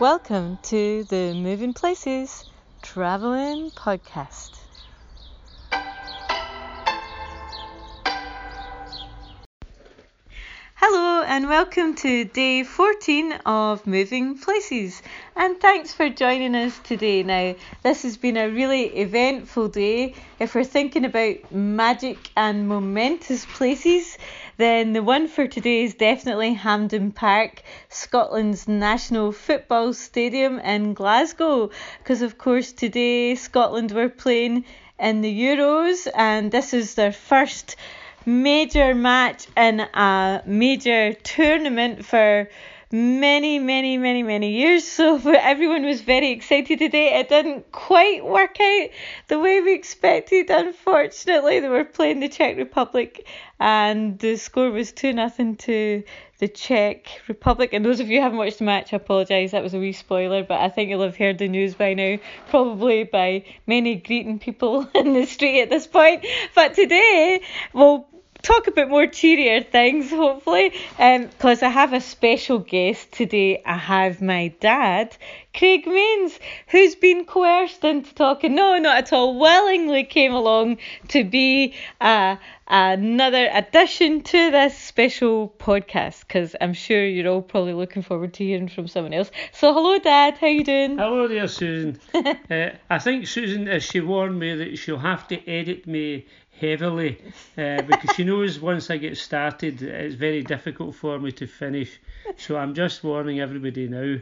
Welcome to the Moving Places Traveling Podcast. Hello and welcome to day 14 of Moving Places and thanks for joining us today. Now, this has been a really eventful day. If we're thinking about magic and momentous places, then the one for today is definitely Hampden Park, Scotland's national football stadium in Glasgow. Because, of course, today Scotland were playing in the Euros, and this is their first major match in a major tournament for many, many, many, many years. So everyone was very excited today. It didn't quite work out the way we expected. Unfortunately, they were playing the Czech Republic, and the score was two nothing to the Czech Republic. And those of you who haven't watched the match, I apologise. That was a wee spoiler, but I think you'll have heard the news by now, probably by many greeting people in the street at this point. But today, we'll talk about more cheerier things, hopefully, because um, I have a special guest today. I have my dad, Craig Mains, who's been coerced into talking. No, not at all. Willingly came along to be uh, another addition to this special podcast because I'm sure you're all probably looking forward to hearing from someone else. So, hello, Dad. How you doing? Hello there, Susan. uh, I think Susan, as she warned me that she'll have to edit me heavily uh, because she knows once I get started, it's very difficult for me to finish. So I'm just warning everybody now.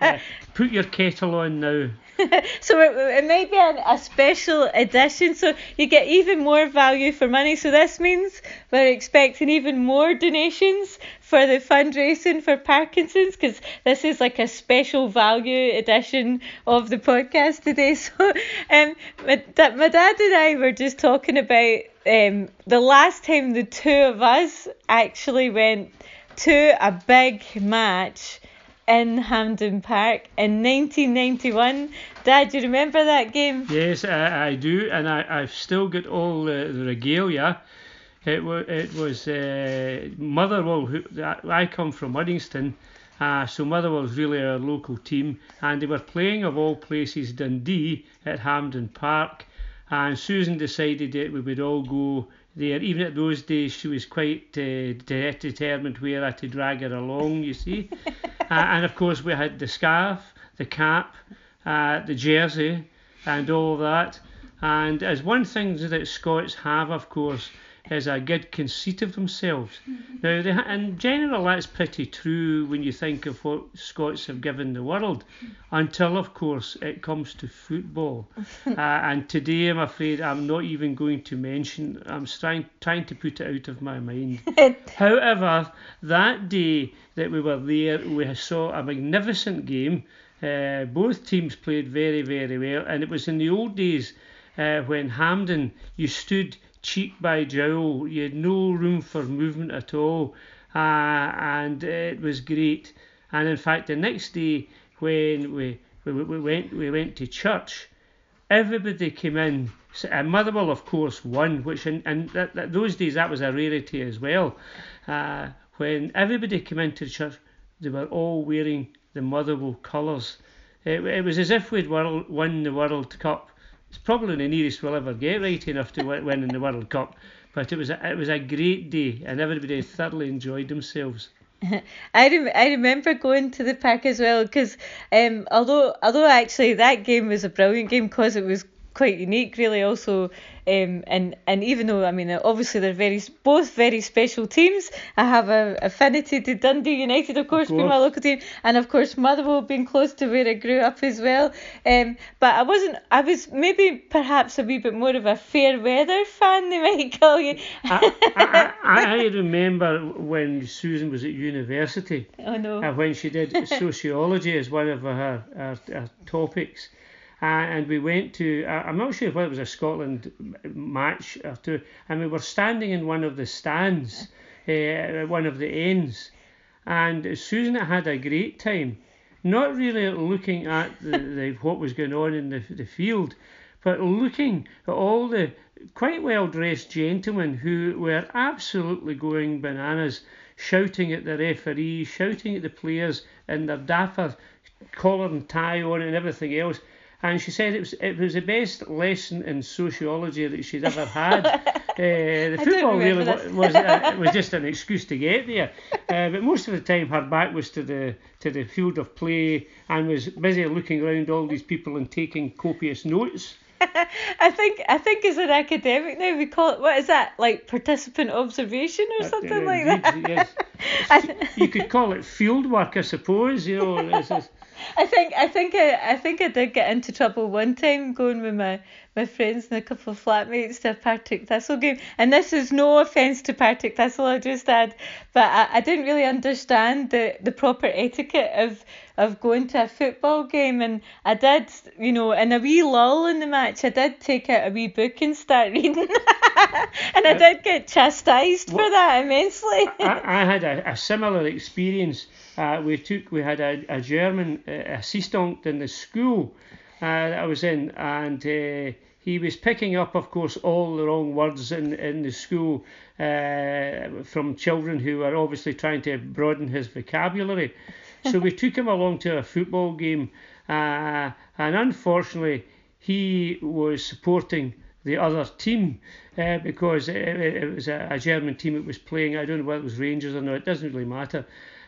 Uh, put your kettle on now. so it, it be an, a special edition, so you get even more value for money. So this means we're expecting even more donations for the fundraising for Parkinson's because this is like a special value edition of the podcast today. So um, my, my dad and I were just talking about um, the last time the two of us actually went to a big match in Hampden Park in 1991. Dad, you remember that game? Yes, I, I do, and I, I've still got all the, the regalia. It, was it was uh, Motherwell, who, I come from Uddingston, uh, so Motherwell's really our local team, and they were playing, of all places, Dundee at Hampden Park. And Susan decided that we would all go there. Even at those days, she was quite uh, de- determined where I to drag her along, you see. uh, and of course, we had the scarf, the cap, uh, the jersey, and all that. And as one thing that Scots have, of course, is a good conceit of themselves. Mm-hmm. Now, they ha- in general, that's pretty true when you think of what Scots have given the world, until, of course, it comes to football. uh, and today, I'm afraid, I'm not even going to mention, I'm trying, trying to put it out of my mind. However, that day that we were there, we saw a magnificent game. Uh, both teams played very, very well, and it was in the old days uh, when Hampden, you stood cheek by jowl. You had no room for movement at all, uh, and it was great. And in fact, the next day when we, we, we went we went to church, everybody came in. And Motherwell, of course, won, which in, in that, that, those days that was a rarity as well. Uh, when everybody came into the church, they were all wearing the Motherwell colours. It, it was as if we'd world, won the World Cup it's probably the nearest we'll ever get right enough to win in the World Cup. But it was a, it was a great day, and everybody thoroughly enjoyed themselves. I rem- I remember going to the park as well because um although although actually that game was a brilliant game because it was quite unique really also um, and and even though I mean obviously they're very both very special teams I have a affinity to Dundee United of course, of course. being my local team and of course Motherwell being close to where I grew up as well um, but I wasn't I was maybe perhaps a wee bit more of a fair weather fan they might call you I, I, I, remember when Susan was at university oh no uh, when she did sociology as one of her, her, her topics uh, and we went to, uh, I'm not sure whether it was a Scotland match or two, and we were standing in one of the stands, uh, one of the ends, and Susan had a great time, not really looking at the, the what was going on in the, the field, but looking at all the quite well dressed gentlemen who were absolutely going bananas, shouting at the referee, shouting at the players in their dapper collar and tie on and everything else. And she said it was it was the best lesson in sociology that she'd ever had. uh, the football really was was, uh, was just an excuse to get there, uh, but most of the time her back was to the to the field of play and was busy looking around all these people and taking copious notes. I think I think as an academic now we call it what is that like participant observation or something uh, like that. Yes. You could call it field work, I suppose. You know. I think I think I, I think I did get into trouble one time going with my, my friends and a couple of flatmates to a Partick Thistle game. And this is no offence to Partick Thistle, I just add, but I, I didn't really understand the, the proper etiquette of of going to a football game and I did, you know, in a wee lull in the match, I did take out a wee book and start reading. and I did get chastised well, for that immensely. I, I had a, a similar experience uh, we took we had a, a German uh, assistant in the school uh, that I was in, and uh, he was picking up, of course, all the wrong words in in the school uh, from children who were obviously trying to broaden his vocabulary. So we took him along to a football game, uh, and unfortunately, he was supporting the other team uh, because it, it, was a, a, German team that was playing. I don't know whether it was Rangers or not. It doesn't really matter.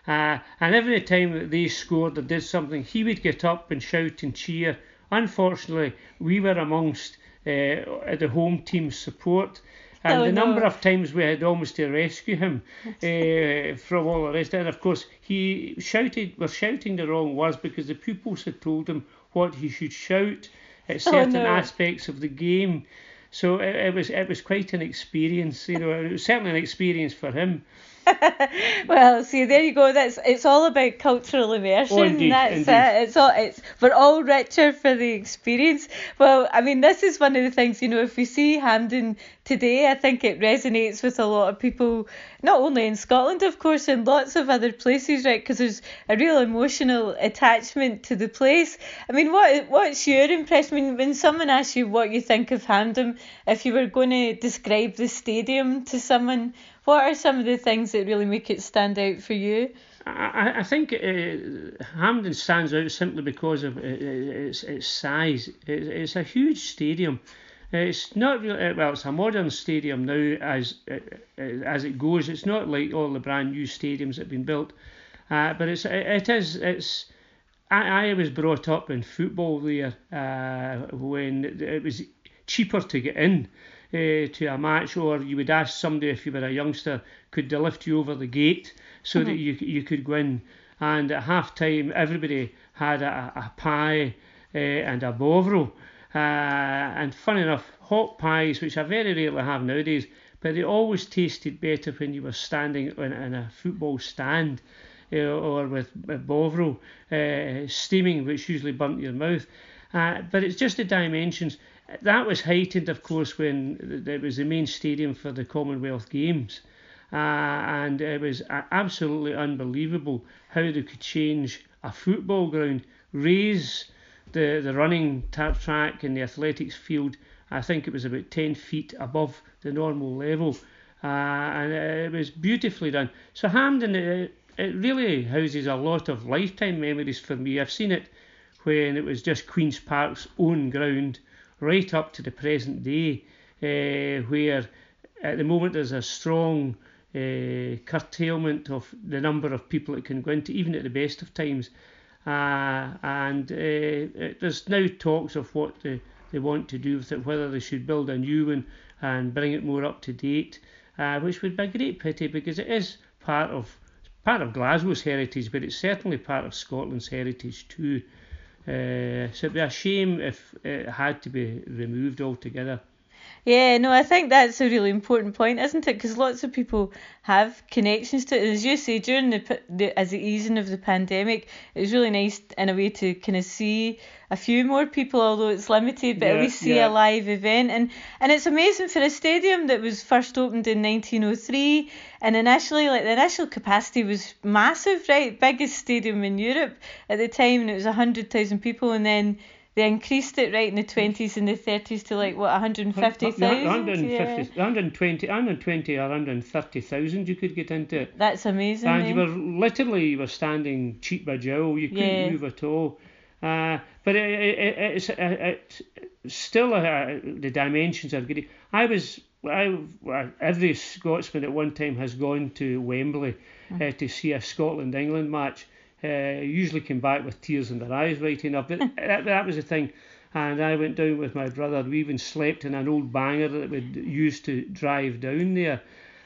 Uh, and every time that they scored or did something, he would get up and shout and cheer. Unfortunately, we were amongst uh, the home team's support. And oh, the no. number of times we had almost to rescue him uh, from all the rest. And of course, he shouted, was shouting the wrong words because the pupils had told him what he should shout at oh, certain oh, no. aspects of the game. So it, it, was it was quite an experience, you know. It was certainly an experience for him. well, see, there you go. That's it's all about cultural immersion. Oh, indeed, That's indeed. it. It's all it's we're all richer for the experience. Well, I mean, this is one of the things you know. If we see Hampden today, I think it resonates with a lot of people, not only in Scotland, of course, in lots of other places, right? Because there's a real emotional attachment to the place. I mean, what what's your impression? I mean, when someone asks you what you think of Hampden, if you were going to describe the stadium to someone what are some of the things that really make it stand out for you? I, I think uh, Hampden stands out simply because of uh, its, its size. it's a huge stadium. It's not really, uh, well. It's a modern stadium now as uh, as it goes. It's not like all the brand new stadiums that have been built, uh, but it's it is it's. I, I was brought up in football there uh, when it was cheaper to get in uh, to a match, or you would ask somebody if you were a youngster, could they lift you over the gate so mm-hmm. that you you could go in. And at half time, everybody had a, a pie uh, and a bovril. Uh, and fun enough, hot pies, which I very rarely have nowadays, but they always tasted better when you were standing in, a football stand uh, or with, bovril uh, steaming, which usually burnt your mouth. Uh, but it's just the dimensions. That was heightened, of course, when it was the main stadium for the Commonwealth Games. Uh, and it was absolutely unbelievable how they could change a football ground, raise the, the running track and the athletics field. I think it was about 10 feet above the normal level. Uh, and it was beautifully done. So Hampden, it, it really houses a lot of lifetime memories for me. I've seen it when it was just Queen's Park's own ground right up to the present day, uh, where at the moment there's a strong uh, curtailment of the number of people that can go into, even at the best of times. Uh, and uh, there's now talks of what they, they want to do with it, whether they should build a new one and bring it more up to date, uh, which would be a great pity because it is part of part of Glasgow's heritage, but it's certainly part of Scotland's heritage too. Uh, so it'd be a shame if it had to be removed altogether. Yeah, no, I think that's a really important point, isn't it? Because lots of people have connections to it. As you say, during the, the as the easing of the pandemic, it was really nice in a way to kind of see a few more people, although it's limited, but yeah, at least see yeah. a live event. And and it's amazing for a stadium that was first opened in 1903, and initially, like the initial capacity was massive, right? Biggest stadium in Europe at the time, and it was 100,000 people, and then they increased it right in the 20s and the 30s to like what 150,000 150, yeah. 120, 120 or 130,000 you could get into it. That's amazing. And eh? you were literally you were standing cheek by jowl. You couldn't Yeah. move at all. Uh, but it, it, it, it's it, it's still uh, the dimensions are good. I was I, every Scotsman at one time has gone to Wembley uh, to see a Scotland England match. Uh, usually came back with tears in their eyes right enough. But that, that was the thing. And I went down with my brother. We even slept in an old banger that we'd used to drive down there.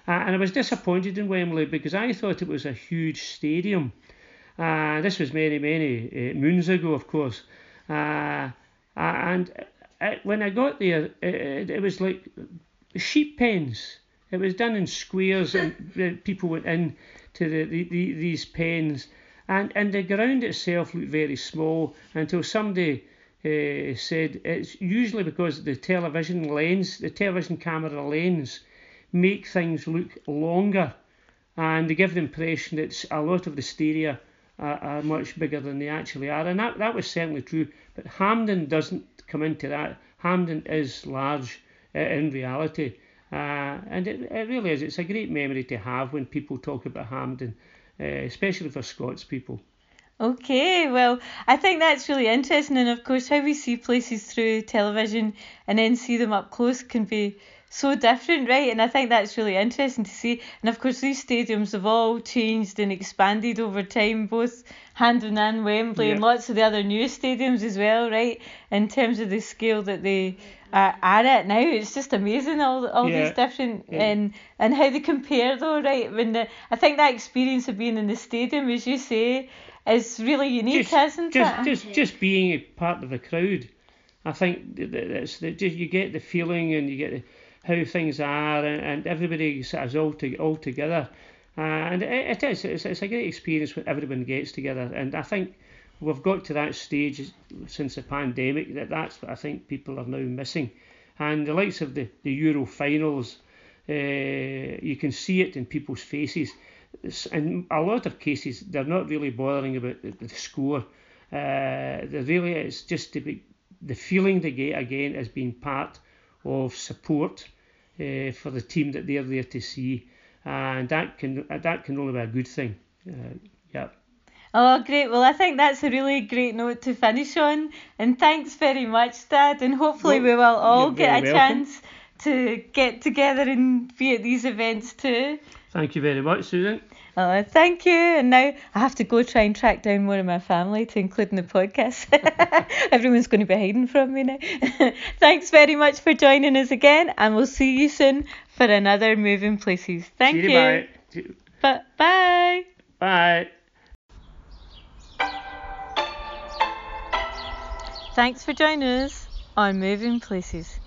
Uh, and I was disappointed in Wembley because I thought it was a huge stadium. Uh, this was many, many uh, moons ago, of course. Uh, and uh, when I got there, it, it was like sheep pens. It was done in squares, and people went in to the, the, the, these pens. And, and the ground itself looked very small until somebody uh, said it's usually because the television lens, the television camera lens, make things look longer and they give the impression that a lot of the stadia are, are much bigger than they actually are. And that, that was certainly true. But Hampden doesn't come into that. Hampden is large uh, in reality. Uh, and it, it really is. It's a great memory to have when people talk about Hampden, uh, especially for Scots people. Okay, well, I think that's really interesting, and of course, how we see places through television and then see them up close can be so different, right? And I think that's really interesting to see. And of course, these stadiums have all changed and expanded over time, both Hampden and Wembley, and Yeah. lots of the other new stadiums as well, right? In terms of the scale that they are, are at now, it's just amazing all all Yeah. these different Yeah. and and how they compare though, right? When the I think that experience of being in the stadium, as you say, is really unique, just, isn't just, it? just, just being a part of the crowd. I think that that it's that just you get the feeling and you get the, how things are, and, and everybody sort of is all, to, all together. Uh, and it, it is, it's, it's a great experience when everyone gets together. And I think we've got to that stage since the pandemic that that's what I think people are now missing. And the likes of the, the Euro finals, uh, you can see it in people's faces. In a lot of cases, they're not really bothering about the, the score. Uh, really, it's just to be, the feeling they get again as being part of support uh, for the team that they're there to see, and that can that can only be a good thing. Uh. Oh, great. Well, I think that's a really great note to finish on. And thanks very much, Dad. And hopefully, Well, we will all get a welcome. chance to get together and be at these events too. Thank you very much, Susan. Oh, thank you. And now I have to go try and track down more of my family to include in the podcast. Everyone's going to be hiding from me now. Thanks very much for joining us again, and we'll see you soon for another Moving Places. Thank See you. Bye. Bye. Bye. Thanks for joining us on Moving Places.